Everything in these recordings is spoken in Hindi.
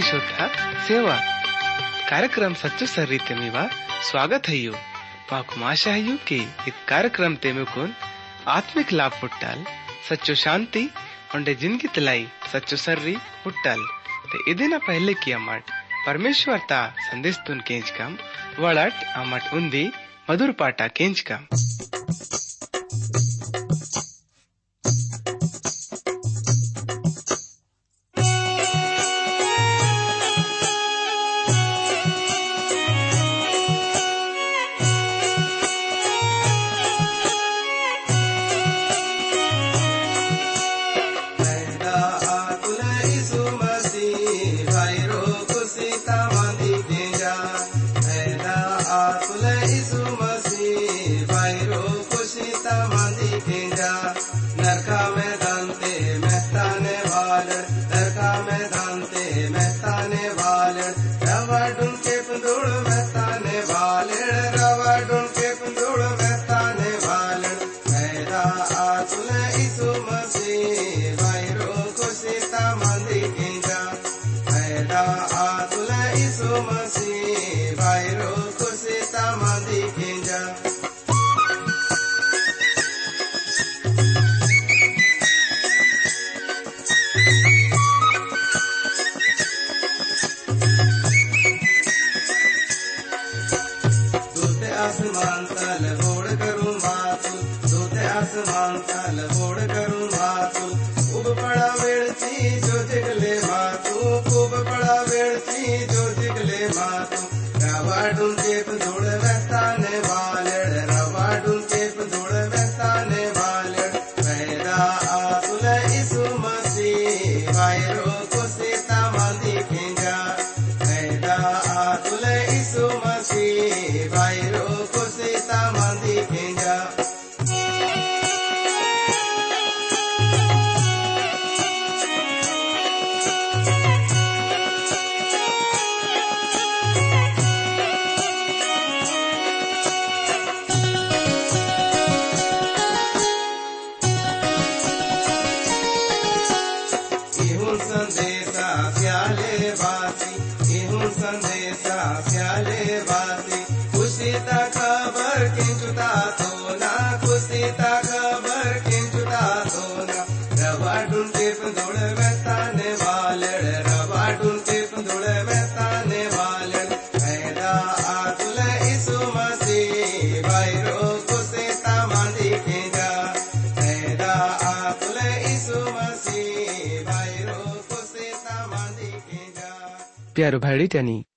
ಶ್ರೋತ ಸೇವಾ ते मेवा स्वागत है यू। ಹಯ್ಯೋ माशा है यू के ಈ ಕಾರ್ಯಕ್ರಮ ತೆಮೆಕೋನ್ आत्मिक लाभ पुट्टल, सच्चो शांति, उंडे ज़िंदगी तलाई सच्चो सर्री पुट्टल। ते इदिना पहले की अमट परमेश्वर ता संदेश तुन केंच कम वड़ट अमट उंदी मधुर पाटा केंच कम।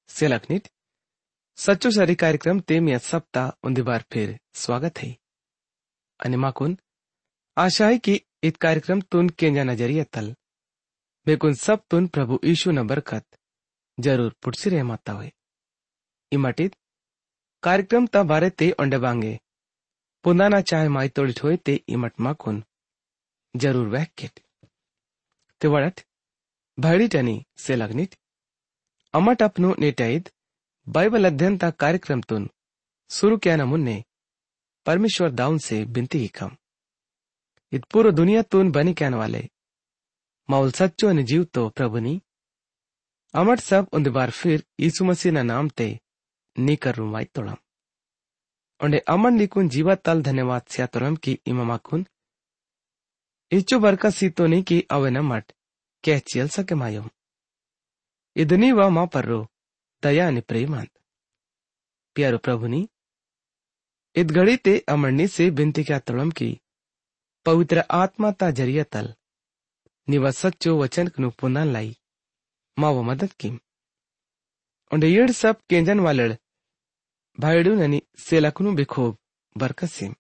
सेलकनीट सच्चो सारी कार्यक्रम तेम या सप्ताह उन्दी बार फिर स्वागत है आणि माकून आशा है कि इत कार्यक्रम तुन केंजा नज़रिया तल बेकुन सब तुन प्रभु यीशु न बरकत ज़रूर पुटसी रहे माता हुए इमाटित कार्यक्रम ता बारे ते ओंडे बांगे पुंदाना चाहे माई तोड़ित होए ते इमट माकून ज़रूर वैक्केट ते वड़ट भाईडी त्यानी सेलगनीट अमट बाइबल अध्ययन ता कार्यक्रम तुन शुरू किया न मुन्ने परमेश्वर दाऊन से बिनती ही कम। इत पूर्व दुनिया तुन बनी कहन वाले। माउल सच्चो ने जीव तो प्रभु नी। अमट सब उन बार फिर यीशु मसीह ना नाम ते नी कर रुमाई तोड़म। उंडे अमन निकुन जीवा तल धन्यवाद सिया तोरम की इमामा कुन इच्चो बरका सीतो नी की अवे न मट। कह चियल सके मायुम वा माँ पर्रो दया नि प्रेमांत प्यारो प्रभु नी इत घड़ी ते अमरनी से बिनती क्या तड़म की। पवित्र आत्मा ता ज़रिया तल, निवा सच्चो वचन कनु पुनः लाई। माँ वो मदद की उंडे येड़ सब केंजन वालड़, भाईडू ननी सेलकनु बिखोब बरकसिम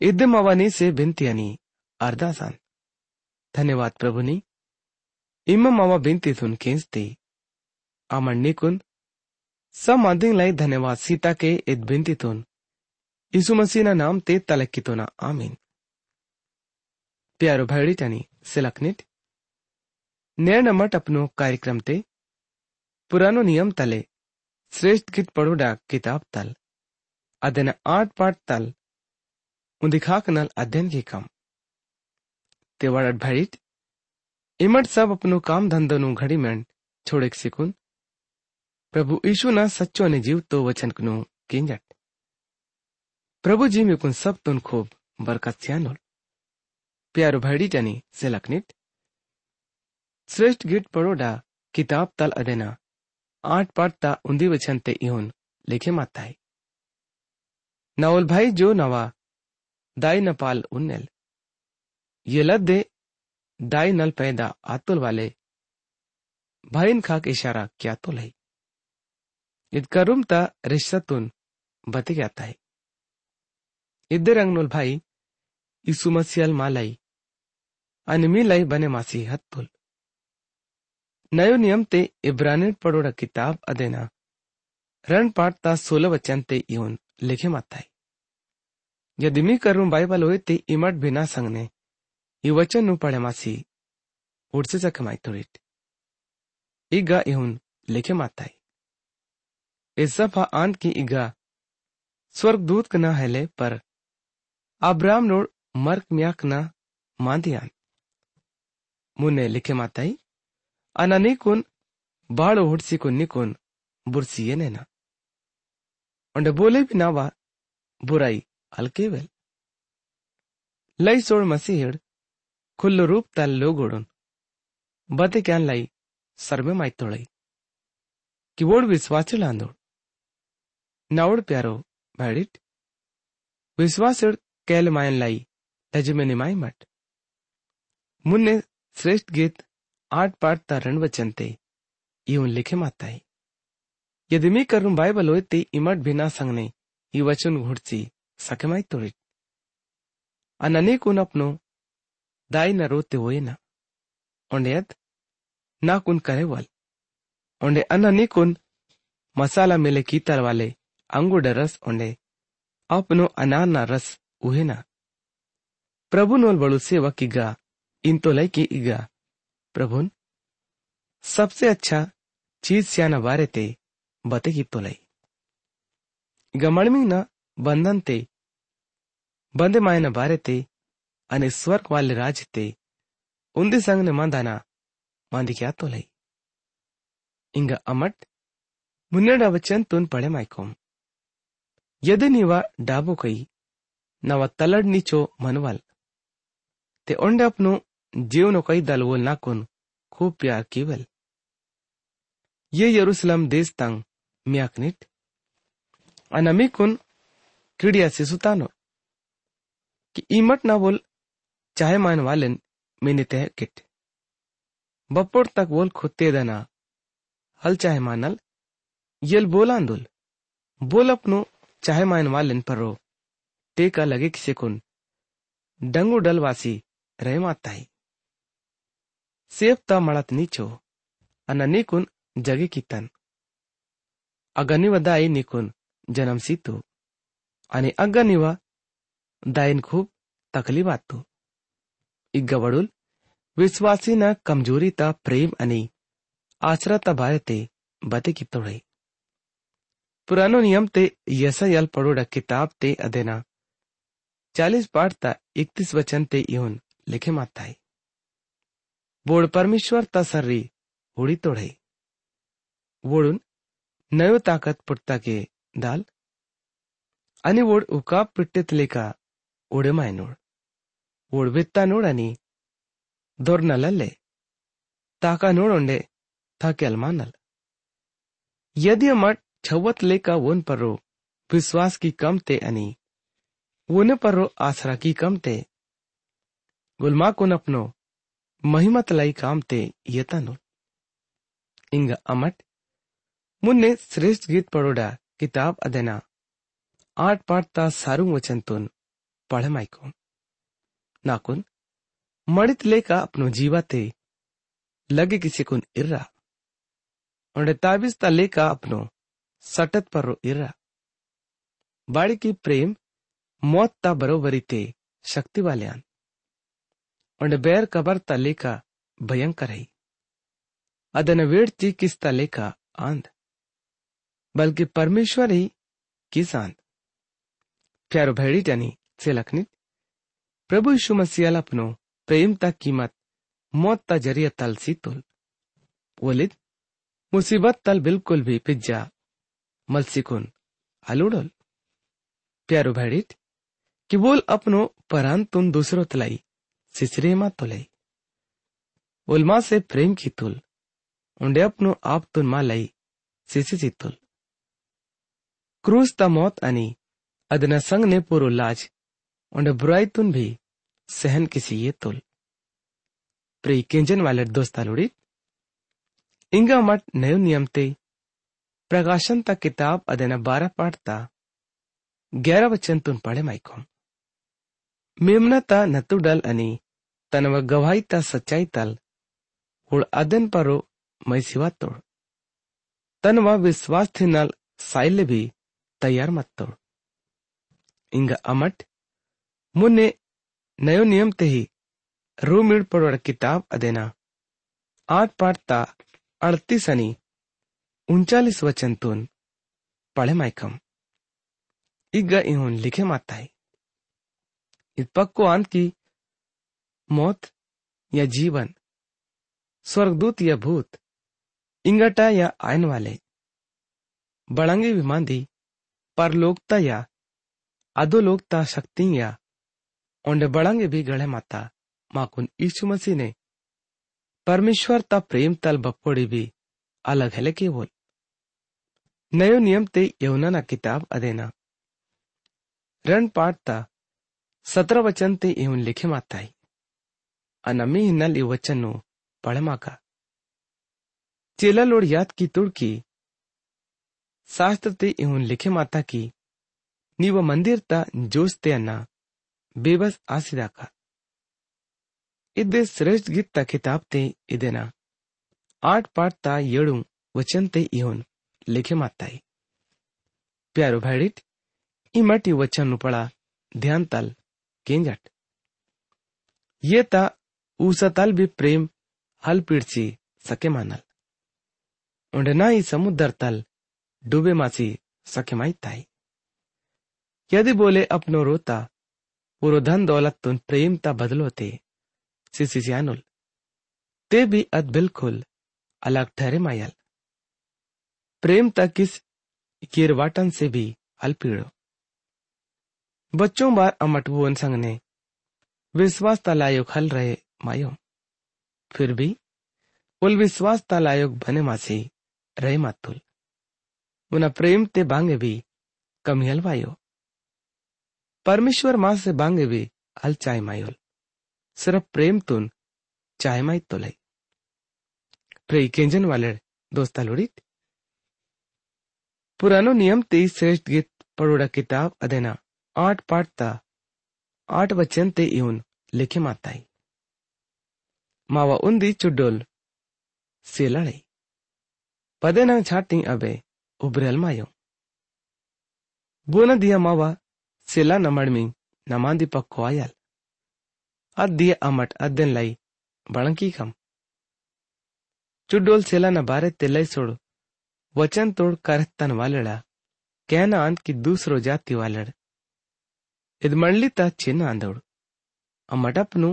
इद्द मवानी से बिनती अनि अरदासान धन्यवाद प्रभु इम्म मावा बिनती तुन केंजते अमरनी कुन सब मादिंग लाई धन्यवाद सीता के इत बिनती तुन यीशु मसीह ना नाम ते तलक्की तो ना आमीन। प्यारो भाईडी त्यानी सिलकनिट नेर नमट अपनो कार्यक्रम ते, पुरानो नियम तले, श्रेष्ठ गीत पढ़ोडा किताब तल। अध्ययन आठ पाठ तल उदिखाक नल अध्ययन की कम। ते वड़ट भड़ित इमट सब अपनो काम धंधो नु घड़ी में છોડેક શીખુન પ્રભુ ઈશુના સચ્ચો અને જીવતો વચનકનું કિંજટ પ્રભુજી મેકુન સબ તુન ખૂબ બરકત સ્યાનોલ प्यारो भाईडी जानी से लखनित श्रेष्ठ गिट पड़ोडा किताब तल अदेना आठ पाठता उन्दी वचन ते इहोन लिखे माता है नवल भाई जो नवा दाई नल पैदा आतुल वाले भाईन खाक इशारा क्या तो लही इत करुम ता रिश्ता तुन बतिक जाता है। इद्दे रंगनोल भाई ईसु मसीहल मालाई आणि मी लाई बने मासी हत्तुल नयो नियम ते इब्रानी पडोडा किताब अदेना रण पाठता सोलह वचन ते इन लिखे माता है। यदि मी करुम बाइबल हो ते इमट बिना ने ಈ ವಚನ ಪಡೆ ಮಾಸಿ ಉಡ್ಸಿಸಕ ಮಾಯ್ತೊಳಿಟ್ ಈಗ ಇಹುನ್ लिखे माताई इस सफा आंत की इगा स्वर्गदूत कना हेले पर अब्राम नोड मर्क म्याक ना मांदियान मुने लिखे माताई अना निकुन बाळो हुडसिकुन निकुन बुरसिये नेना ಒಂಡೆ ಬೋಲೆ ಬಿ ನಾವ ಬುರಾಯಿ ಅಲ್ಕೇವೆಲ್ ಲೈ ಸೋಳ್ ಮಸಿಹಿಡ್ कुल्ल रूप तल लो गोड़न बते क्या लाई सर्वे कि वोड विश्वास लांदोड नावड प्यारो भाडीट विश्वास कैल मायन लाई लजमे निमाय मट मुन्ने श्रेष्ठ गीत आठ पाठ तारण वचन ते इवन लिखे माता माताई यदि मैं करूँ बायबल होय ते इमट भिना सांगणे ही वचन घुड़ची सके माहित तोडीत आणि अनेक अपनो होय ना ओंडेयत नाकुन करेवल ओंडे अननेकुन मसाला मिले कीतर वाले अंगूर रस ओंडे। अपनो अनार रस उहेना प्रभु नोल बड़ू सेवक इगा, इन तो लय की इगा। प्रभुन, सबसे अच्छा चीज़ स्याना बारे ते बते की तो लय इगा मणमी ना बंधन ते बंदे मायना बारे ते अने स्वर्ग वाले राज ते उंदे संग ने मांदाना मांदी क्या तो लय इंगा अमट ಮುನ್ನಡ ವಚನ್ ತುನ್ ಪಡೆ ಮಾಯ್ಕೋಂ ಯದೆ ನೀವ ಡಾಬೋ ಕೈ ನವ ತಲಡ್ ನೀಚೋ ಮನವಲ್ ते ओंडे अपनो जीवन कई दल वो नाकुन खूब प्यार कीवल ये यरूशलेम देश तंग म्याकनिट अनमिकुन किड़िया से सुतानो कि इमट ना बोल चाहे मान वालन मैंने तह किट। बपोर तक बोल खुत्ते दना। हल चाहे मानल, यल बोलांदुल बोल अपनो चाहे मायन वालन परो टेका लगे किसे कुन। डंगू डलवासी रहे माताई। सेवता मड़त नीचो अना निकुन जगे की तन अगनिव दाई निकुन जन्म सीतु। आणि अगनिव दायन खूब तकलीफ़ आतो इग्गवडुल विश्वासीना कमजोरीता प्रेम आणि आचरता भारते बते कितोडे पुरानो नियम ते यसयल पड़ोड़ा किताब ते अदेना चालीस पाठ ता इकतीस वचन ते इहुन लिखे माता है बोड़ परमेश्वर ता सर्री उड़ी तोड़े। वोड़ुन, नयो ताकत पुट्टा के दाल। आणि वोड उकाप पिट्टेत लेका उडे माय दोर नलल्ले ताका नोड ओंडे थाकेल मानल यदि मठ छवत लेका वोन परो विश्वास की कमते अनि वोने परो आसरा की कमते गुलमा कुन अपनो महिमत लाई कामते यतनु इंग अमट मुन्ने श्रेष्ठ गीत पड़ोडा किताब अदेना आठ पाठता सारू वचन तुन पढ़े माइको నాకున్ మడిత్ లేక అప్ను జీవాతే లగి కిసికున్ ఇర్రా ఉండే తాబిస్త లేక అప్ను సటత్ इर्रा। बाड़ी की प्रेम मौत ता बरोबरी ते शक्ति वाले आन उन्हें बैर कबर ता लेका भयंकर ही। अदन वेड़ती किस ता लेका आंध। बल्कि परमेश्वर ही किस आंध प्यारो भैडी टनी से लखनित। प्रभु यीशु मसीह अपनो प्रेम ता कीमत मौत ता ज़रिया तल सी तुल वलिद मुसीबत तल बिल्कुल भी पिज्जा, मलसिकुन आलूडोल प्यारो भैडित कि बोल अपनो परान तुम दूसरो तलाई सिसरे मा तुलाई उलमा से प्रेम की तुल, उंडे अपनो आप तुन मा लाई, सिसी सी तुल क्रूज ता मौत अनि अदना संग ने पुरो लाज उंडे बुराई तुन भी, सहन किसी ये तुल। प्री किंजन वाले दोस्ता लुड़ी इंगा मट नयो नियम ते प्रकाशन ता किताब अदेना बारह पाठता ग्यारह वचन तुन पढ़े माइकोम मेमना ता नतु डल अनि तनव गवाही ता सच्चाई तल उड़ अदन परो मै सिवा तोड़। तनवा विश्वास थे नल साइले भी तैयार मत तोड़। इंगा अमट मुन्ने नयो नियम ते ही रूमिड पड़ोड़ किताब अदेना। आठ पाठता अड़तीस अनि उनचालीस वचन तुन, पढ़े माइकम इगा इहोन लिखे माताई इत पक्को अंत की मौत या जीवन, स्वर्गदूत या भूत, इंगटा या आयन वाले, बड़ंगे विमांदी परलोकता या अधोलोकता शक्ति या ओंडे बड़ंगे भी गढ़े माता माकुन यीशु मसीह ने परमेश्वर ता प्रेम तल बपोड़ी भी अलग है केवल नयो नियम ते यौना ना किताब अदेना रण पाठ ता सत्रह वचन ते इवन लिखे माता ही अनमी हिन्नल ये वचन नो पढ़ माका चेला लोड याद की तुड़ की शास्त्र ते इवन लिखे माता की नीव मंदिर ता जोश ते अन्ना ಬೇಬಸ್ ಆಸಿದಾಕ ಇದ್ದೆ ಶ್ರೇಷ್ಠ ಗಿತ್ತ ಕಿತಾಬ್ತೆ ಇದೆನ आठ पाठ ता येड़ू वचन ते इहोन लिखे माताई प्यारो भाईडित ई मटी वचन पड़ा ध्यान तल केंजट ये ता ऊसतल भी प्रेम हल पीड़सी सके मानल उंडे ना ही समुद्र तल डूबे मासी सके माई ताई यदि बोले अपनो रोता पूरो धन दौलत तुन प्रेम ता बदलोते सिसियानुल ते भी अद बिल्कुल अलग ठहरे मायल। प्रेम तक किस कीरवाटन से भी अल्पीड़ो बच्चों बार अमटवुअन संग ने विश्वास तलायोग हल रहे मायो। फिर भी, उल विश्वास तलायोग बने मासी रहे मातुल। उन प्रेम ते बांगे भी कमियल वायो परमेश्वर माँ से बांगे भी हल चाय मायोल सिर्फ़ प्रेम तुन चाय माई तो लई प्रे केंजन वाले दोस्ता लोड़ित। पुरानो नियम ते श्रेष्ठ गीत पड़ोड़ा किताब अदेना आठ पाठ ता आठ वचन ते इउन लिखे माताई। मावा उन्दी चुडोल से लड़ाई पदे न छाटी अबे उबरेल मायो। बोना दिया मावा सेला नमड़मी नमांदी पक्को आयल अद दिया अमट अदन लाई बड़ंकी कम चुडोल सेला न बारे तेलई सोड़ वचन तोड़ करतन वालड़ा कहना अंत की दूसरो जाति वालड़ इद मंडली ता चिन्ह आंदोड़ अमटपनु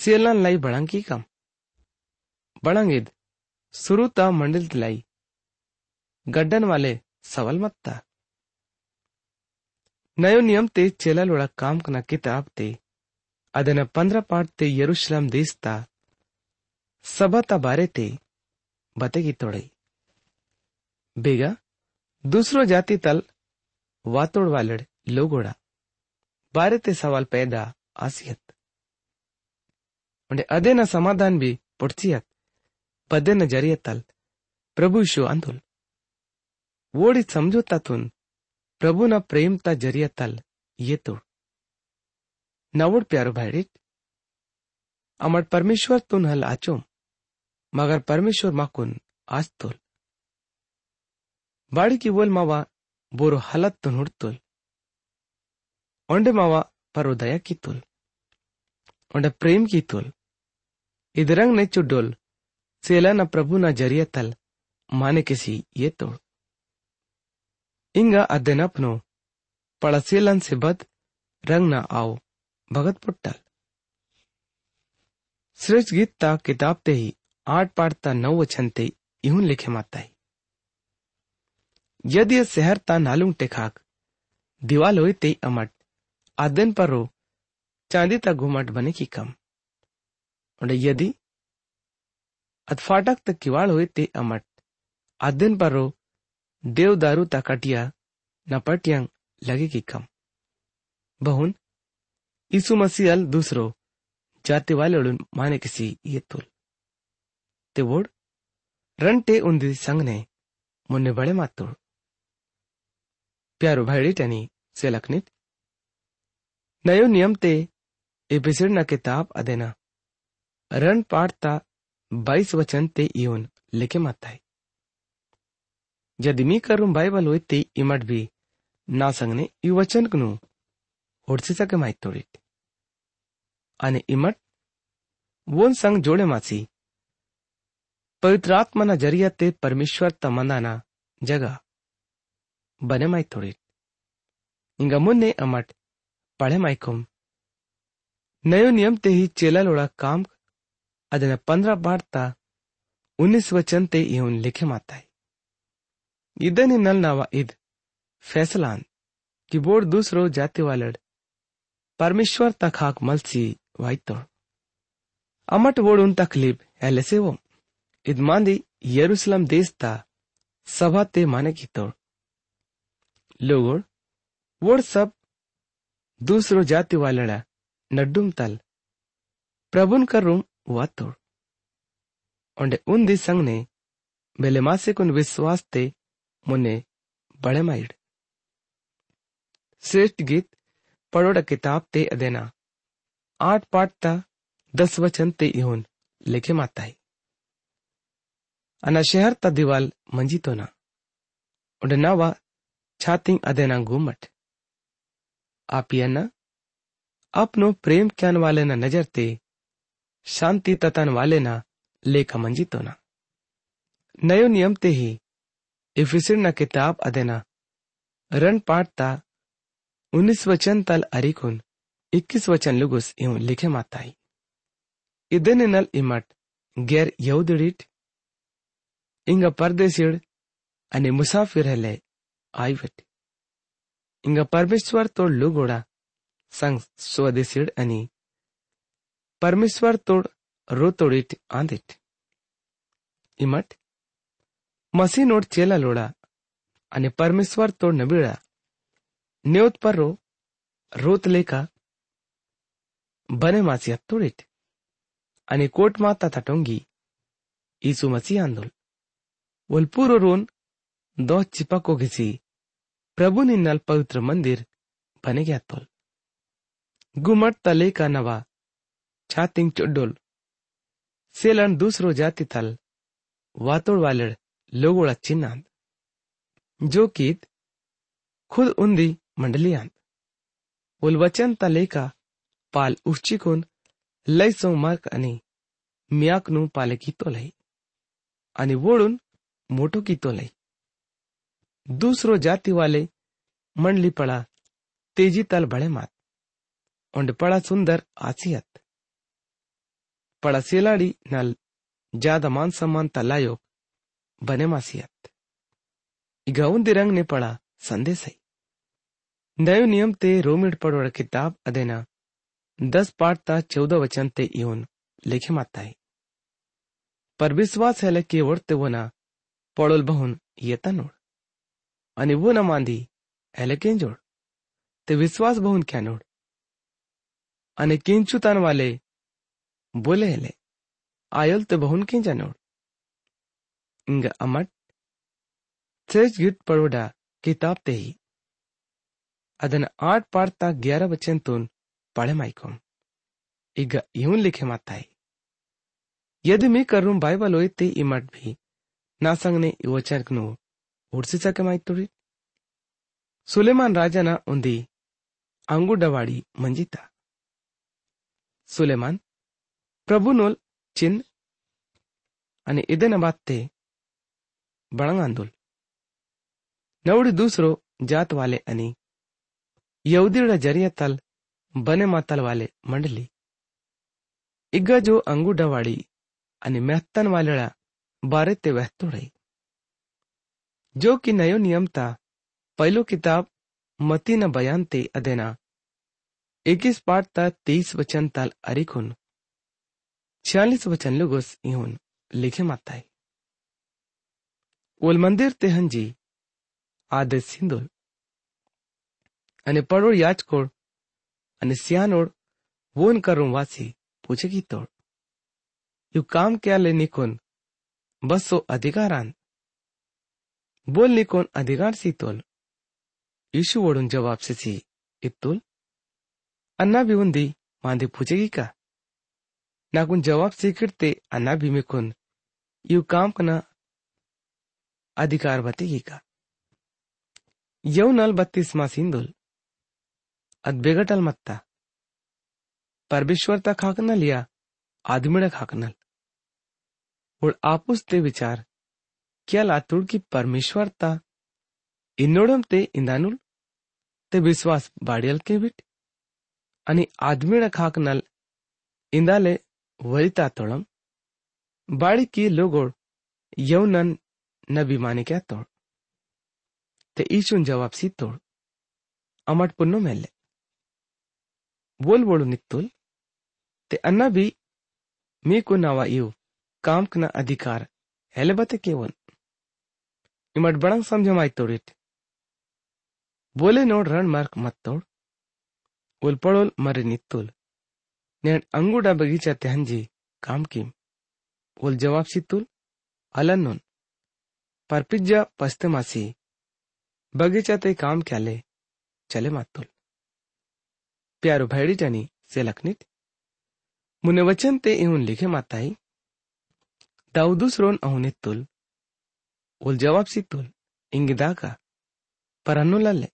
सेलन लाई बड़ंकी कम बड़ंगिद शुरू ता मंडल लाई गड्डन वाले सवल मत्ता नयो नियम ते चेला लोड़ा काम कना किताब ते ಅದನ್ನ ಪಂದ್ರ ಪಾಡ್ತೆ ಯರುಶ್ಲಂ ದೇಸ್ತಾ ಸಬತ ಬಾರೆತೆ ಬತೆಗಿ ತೊಡೈ ಬೇಗ दूसरो जाति तल वातोड़ वालड़ लोगोड़ा बारे ते सवाल पैदा आसियत उन्हें अदे न समाधान भी पुड़चियत पदे न जरिए तल प्रभु शो अंधुल वोड़ी समझोता तुन प्रभु न प्रेम ता ज़रिए तल, ये तोड़ नवुड प्यारो भाईडित अमर परमेश्वर तुन हल आचोम मगर परमेश्वर माकुन आज तोल। बाड़ी की बोल मावा बोरो हलत तुन हुड़तुल ओंडे मावा परो दया की तुल। ओंडे प्रेम की तुल। इधरंग ने चुडोल सेला न प्रभु न ज़रिया तल माने किसी ये तोड़ इंगा अध्यन अपनो पड़ा सेलन से बद रंग न आओ भगत पुट्टल श्रेष्ठ गीत किताब ते ही आठ पाठ ता नौ वचन ते इहुन लिखे माताई यदि ये शहर ता नालुंग टेखाक दीवाल होई ते अमट आदन पर रो चांदी ता घुमट बने की कम और यदि अथफाटक तक किवाड़ हुए ते अमट आदिन पर रो देवदारू ता कटिया न पटियंग लगे की कम। बहुन, यीशु मसीह अल दूसरो, जाति वाले माने किसी ये तुल। ते वोड रन टे संग ने मुन्ने बड़े मातुड़ प्यारो भाईड़ी टनी से लखनित नयो नियम ते एपिसोड न किताब अदेना। रन पाठता बाईस वचन ते इवन यदि ଯଦି ମି କାରୁମ୍ ବାଇବଲ୍ ಒತ್ತಿ ಇಮಟ್ ಬಿ నా సంగనే ఈ सके ఒడ్సిసక మాయితోడిట్ అనే इमट ఓన్ संग जोड़े मासी पवित्र आत्मा ना ज़रिया ते परमेश्वर तमंदा ना जगह बने माई थोड़ी इंगा मुन्ने अमट पढ़े माई कुम नयो नियम ते ही चेला लोड़ा काम अदना पंद्रह बार ता उन्नीस वचन ते यून लिखे माता है ಇದನ್ನೇ ನಲ್ ನಾವ ಇದ್ फैसलान कि बोर्ड दूसरो जाति वालड परमेश्वर तक हाक मलसी वाइतो अमट बोर्ड उन तकलीब ऐसे वो इद मांदी यरूशलेम देश ता सभा ते माने की तोड़ लोगोड़ वोड़ सब दूसरो जाति वालड़ा नड्डुम तल प्रभुन कर रूम हुआ तोड़ और उन दी संग ने बेले मासे कुन विश्वास ते मुन्ने, बड़े माइड श्रेष्ठ गीत पढ़ोड़ किताब ते अदेना आठ पाठ ता दस वचन ते इहोन लिखे माता है। अना शहर ता दीवाल मंजी तो ना। उन्हें नावा छाती अदेना घूमट आप ना अपनो प्रेम क्यान वाले ना नज़र ते, शांति ततन वाले ना लेखा मंजी तो ना। नयो नियम ते ही ಇಫಿಸಿಡ್ನ ಕಿತಾಬ್ ಅದೇನ रण पाटता उन्नीस वचन तल अरिकुन इक्कीस वचन लुगुस यूँ लिखे माताई। इदन नल इमट गैर यहूदड़ीट इंग परदेसिड अने मुसाफिर हले आईवट इंग परमेश्वर तो लुगोड़ा संग स्वदेसिड अने। परमेश्वर तोड़ रोतोड़ीट आंदिट। इमट મસીનોડ ચેલા લોડા અને પરમેશ્વર તો નબીળા ન્યોત પરો રોત લેકા બને માસી હત્તુડીટ અને કોટમાં તથા ટોંગી ઈસુ મસી આંદોલ વલપુરો રોન દો ચિપાકો ઘીસી પ્રભુની નલ પવિત્ર મંદિર બને ગયા તોલ ગુમટ તલે કા નવા છાતિંગ ચોડોલ સેલણ દૂસરો જાતિ થલ વાતોડ વાલડ चिन्नांद जो कीत खुद उंदी मंडलियांद उल वचन तले का पाल उच्चिकोन लैसो मार्क आणि मियाकनु पाले कीतो लई। आणि मोटो कीतो लई। दूसरो जाति वाले मंडली पड़ा तेज़ी तल बड़े मात। और पड़ा सुंदर आसियत। पड़ा सेलाड़ी नल ज़्यादा मान सम्मान तलायो बने बनेमासियत गाउन दिरंग ने पढ़ा संदेश है नयो नियम ते रोमिड पढ़ किताब अदेना। दस पाठ ता चौदह वचन ते इन लिखे माता है। पर विश्वास है लेके वर्ते वो ना, पड़ोल बहुन ये तनोड़ अने वो ना मांदी, है लेके जोड़। ते विश्वास बहुन क्या नोड़। अने किंचु तन वाले, बोले हेले आयल ते बहुन किंचा नोड़। இங்க அமட் சர்ச் கிட் பழுடா கிதாப் தேஹி அதன் ஆட் பார்த்தா கியார வச்சன் தூன் பழமாய்க்கும் இங்க இவன் லிக்க மாத்தாய் यदि मैं करूँ बाइबल ओए ते इमट भी ना संगने योचर कनु उड़से चके माई तुरी सुलेमान राजा ना उन्दी अंगू डवाड़ी मंजिता सुलेमान प्रभु नोल चिन अने इदे न बात ते बळंगांदोल नवड़ी दूसरो जात वाले अनि। यहूदीड़ा ज़रिया तल बने मातल वाले मंडली। इग्गा जो अंगूडवाड़ी अनि मेहतन वाले बारे ते वह जो कि नयो नियम ता पहलो किताब मती न बयान ते अदेना इक्कीस पाठ ता तीस वचन तल अरिखुन। छियालीस वचन लोगोस इहुन लिखे माता है મંદિર તે હંજી આદે સિંદુલ અને પડોળ યાચકોળ અને સિયાનોળ વોન કરું વાસી પૂછે તોડ યુ કામ ક્યાં લે નિકોન બસો અધિકારાન બોલ નિકોન અધિકાર સી તોલ ઈશુ વડું જવાબ से सी इत्तुल अन्ना भी उन्दी मांदी पूछेगी का नाकुन जवाब सीखते अन्ना भी मिकुन यू काम कना अधिकारवती का यौनल बत्तीसमा सिंधुल अद्बेगटल मत्ता परमेश्वर तक हाकनल या आदमिड़क हाकनल और आपुस ते विचार क्या लातुड़ की परमेश्वरता इन्नोडम ते इंदानुल ते विश्वास बाडियल के बिट आणि आदमिड़क हाकनल इंदाले वरिता बाड़ी की लोगोड़ यौनन नबी माने क्या तोड़? ते ईशुन जवाब सी तोड़। अमट पुन्नो मेले। बोल बोलू नित्तुल। ते अन्ना भी, मी को नवा यू काम कना अधिकार, हेले बते केवन इमट बड़ंग समझमाई तोड़िट बोले नोड रण मार्क मत तोड़। उल पड़ोल मरे नित्तुल। नेण अंगूडा बगीचा तेहंजी काम कीम। उल जवाब सी तुल अलन परपिज्जा पस्तेमासी बगीचाते काम क्याले, चले मातुल। प्यारो भैडी जानी, से लखनित। मुने वचन ते इहुन लिखे माताई। दाऊदुस रोन अहुने तुल। उल जवाब सी तुल इंगिदा का, पर अनु लल्ले।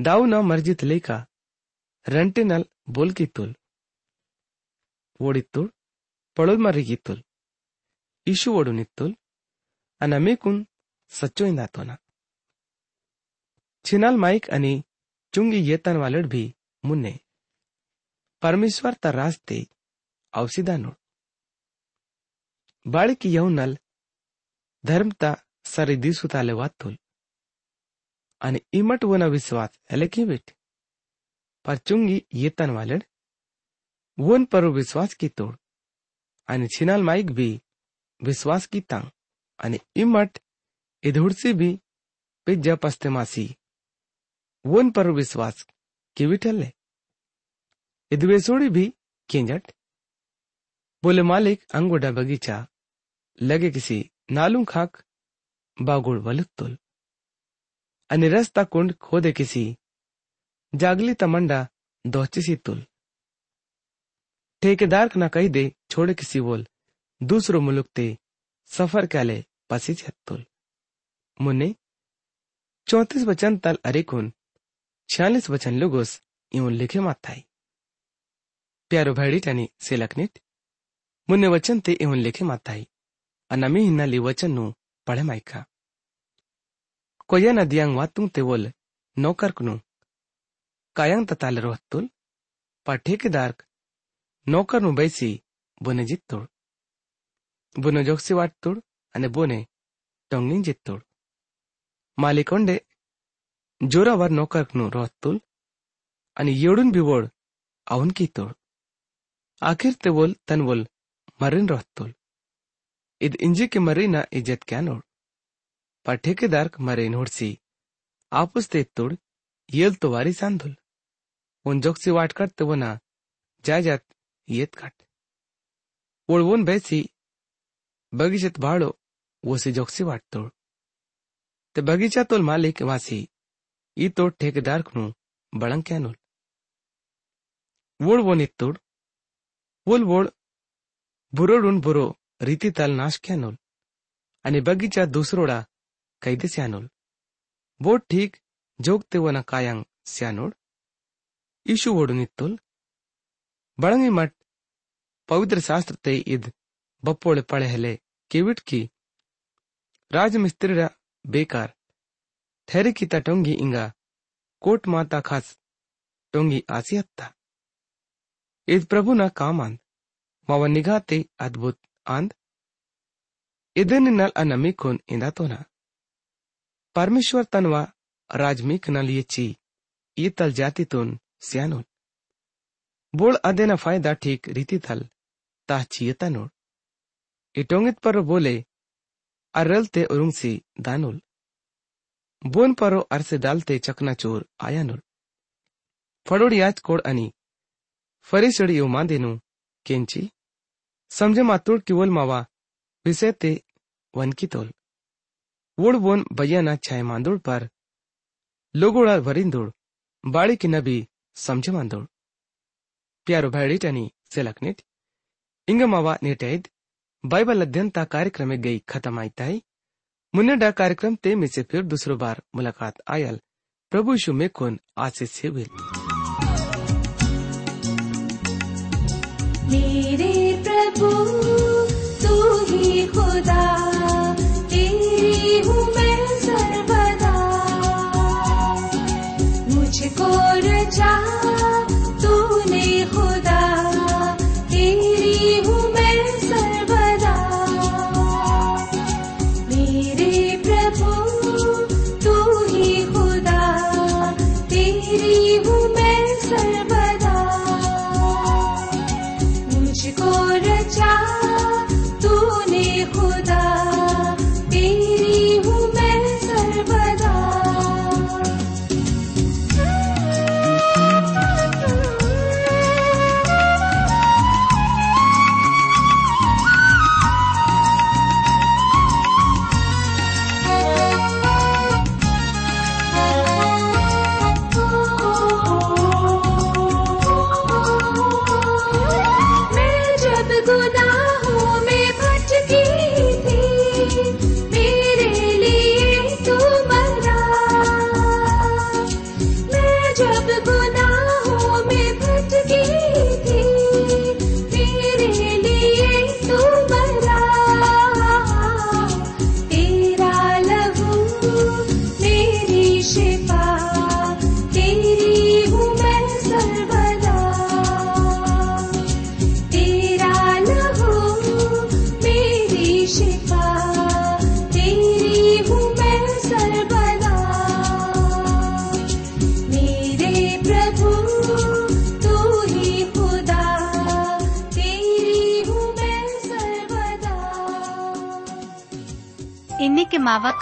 दाऊ न मर्जित लेका रंटे नल बोल की तुल। वोड़ी तुल पड़ोल मरी की तुल। ईशु वोडू नित्तुल anamekun satchoin datona. छिनाल माइक अनि चुंगी येतन वालड भी मुन्ने। परमेश्वर तर रास्ते औसिदा नोड बाळकी यहुनल धर्मता सरी दिसुताले वातुल आणि इमट वना विश्वास हलकी बेट पर चुंगी येतन वालड वन पर विश्वास की तोड़। आणि छिनाल माइक भी विश्वास की तांग। आणि इम्मट एधोडसी पे जप असते मासी। वन पर विश्वास केवी ठरले इधवे सोडी भी केंजट। बोले मालिक अंगोडा बगीचा, लगे किसी नालू खाक, बागोड़ वलुत तुल। आणि कुंड खोदे किसी जागली तमंडा दोहचिसी तुल। ठेकेदार ना कही दे, छोड़े किसी बोल, दूसरो मुलुक ते सफ़र क्या ले छत्तुल मुन्ने, चौतीस वचन तल अरेकुन छियालीस वचन लुगुस यूँ लिखे माथाई। प्यारो भैडी टनी सेलकनिट मुन्ने वचन ते यूँ लिखे माथाई अनमी हिन्ना ली वचन नु पढ़े माइका कोया नदियांग वातुं ते बोल नौकर कुनु? कायांग तताल रोहतुल पर ठेकेदार नौकर नु बैसी बुने जित्तुड़ बुनो जोक्सी वाटतुड़ અને બોને ટોંગની જીત્તોડ માલિકોંડે જોરાવાર નોકરનું રોહતુલ અને येडून बिवोड आवून कितोड आखिर ते बोल तन बोल मरीन रोहतुल इद इंजी के मरीना इज्जत क्या नोड पर ठेकेदार मरे नोडसी आपुस ते तोड येल तो वारी सांधुल उन जोक्सी वाट करते वो ना जायजात येत काट ओळवून बैसी बगीचेत भाडो वसी जोक्सी वाटतोड ते बगीचातोल मालिक वासी, ई तो ठेकेदार खनु बळंक्यानोल वोड वो नित्तोड वोल वोड बुरोडून बुरो, रीती ताल नाश क्यानोल आणि बगीचा दुसरोडा, कैदे स्यानोल बोट ठीक जोगते वना कायांग स्यानोड ईशु वोडू नित्तोल बळंगी मठ, पवित्र शास्त्र ते इद बप्पोळे पळे हेले, केविट की ರಾಜಮಿಸ್ತ್ರಿರ ಬೇಕಾರ ठहरेकिता टोंगी इंगा कोट माता खास टोंगी आसी हत्ता इस प्रभु ना काम आंद मावा निगाते अद्भुत आंद ಇದನ್ನಿನಲ್ ಅನಮಿಕೋನ್ ಇಂದಾತೋನ ಪರಮೇಶ್ವರ್ ತನ್ವ ರಾಜ್ಮೀಕ್ ನಲ್ ಯೆಚ್ಚಿ ಈ ತಲ್ ಜಾತಿತೋನ್ ಸ್ಯಾನೋನ್ बोळ अदेना फायदा ठीक रीती थल ता चियता नोड इटोंगित परो बोले अरल ते उरुंगसी दानुल बोन परो अरसे डालते चकना चोर आयानुल फडोडी आज कोड आणि फरीसडी यो मांदेनु केंची समजे मातुड किवल मावा विसे ते वनकी तोल वोड बोन बय्याना छाय मांदोड पर लोगोळा वरिंदोड बाळी की नबी समझे मांदोड ಪ್ಯಾರು ಭೈಡಿಟನಿ ಸೆಲಕ್ನಿಟ್ ಇಂಗಮವ ನೇಟೈದ್ बाइबल अध्ययन ता कार्यक्रम में गई खत्म आई मुन्ने डा कार्यक्रम ते में से फिर दूसरो बार मुलाकात आयल। प्रभु यीशु में कौन आशीष से हुई। मेरे प्रभु, तू ही खुदा, तेरी हूँ मैं सर्वदा। मुझको रचा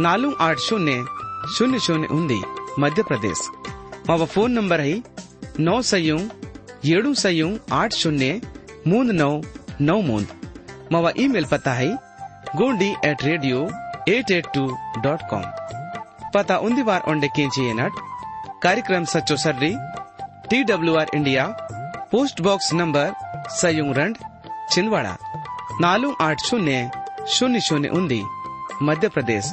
నాలుగు ఆరు శూన్య శూన్య శూన్య ఉంది మధ్యప్రదేశ్ మావ ఫోన్ నంబర్ అయి నౌ సయ్యం ఏడు సయ్యం ఆట్ శూన్య మూంద్ నౌ నౌ మూంద్ మావ ఈమెయిల్ పతా హై Gondi at radio eight eight two dot com पता उन्दी बार ओंडे केंची नट? कार्यक्रम सचो सर्री T W R India post box number सयुंग रंड, छिंदवाड़ा। नालू आठ शून्य शून्य शून्य उन्दी मध्य प्रदेश।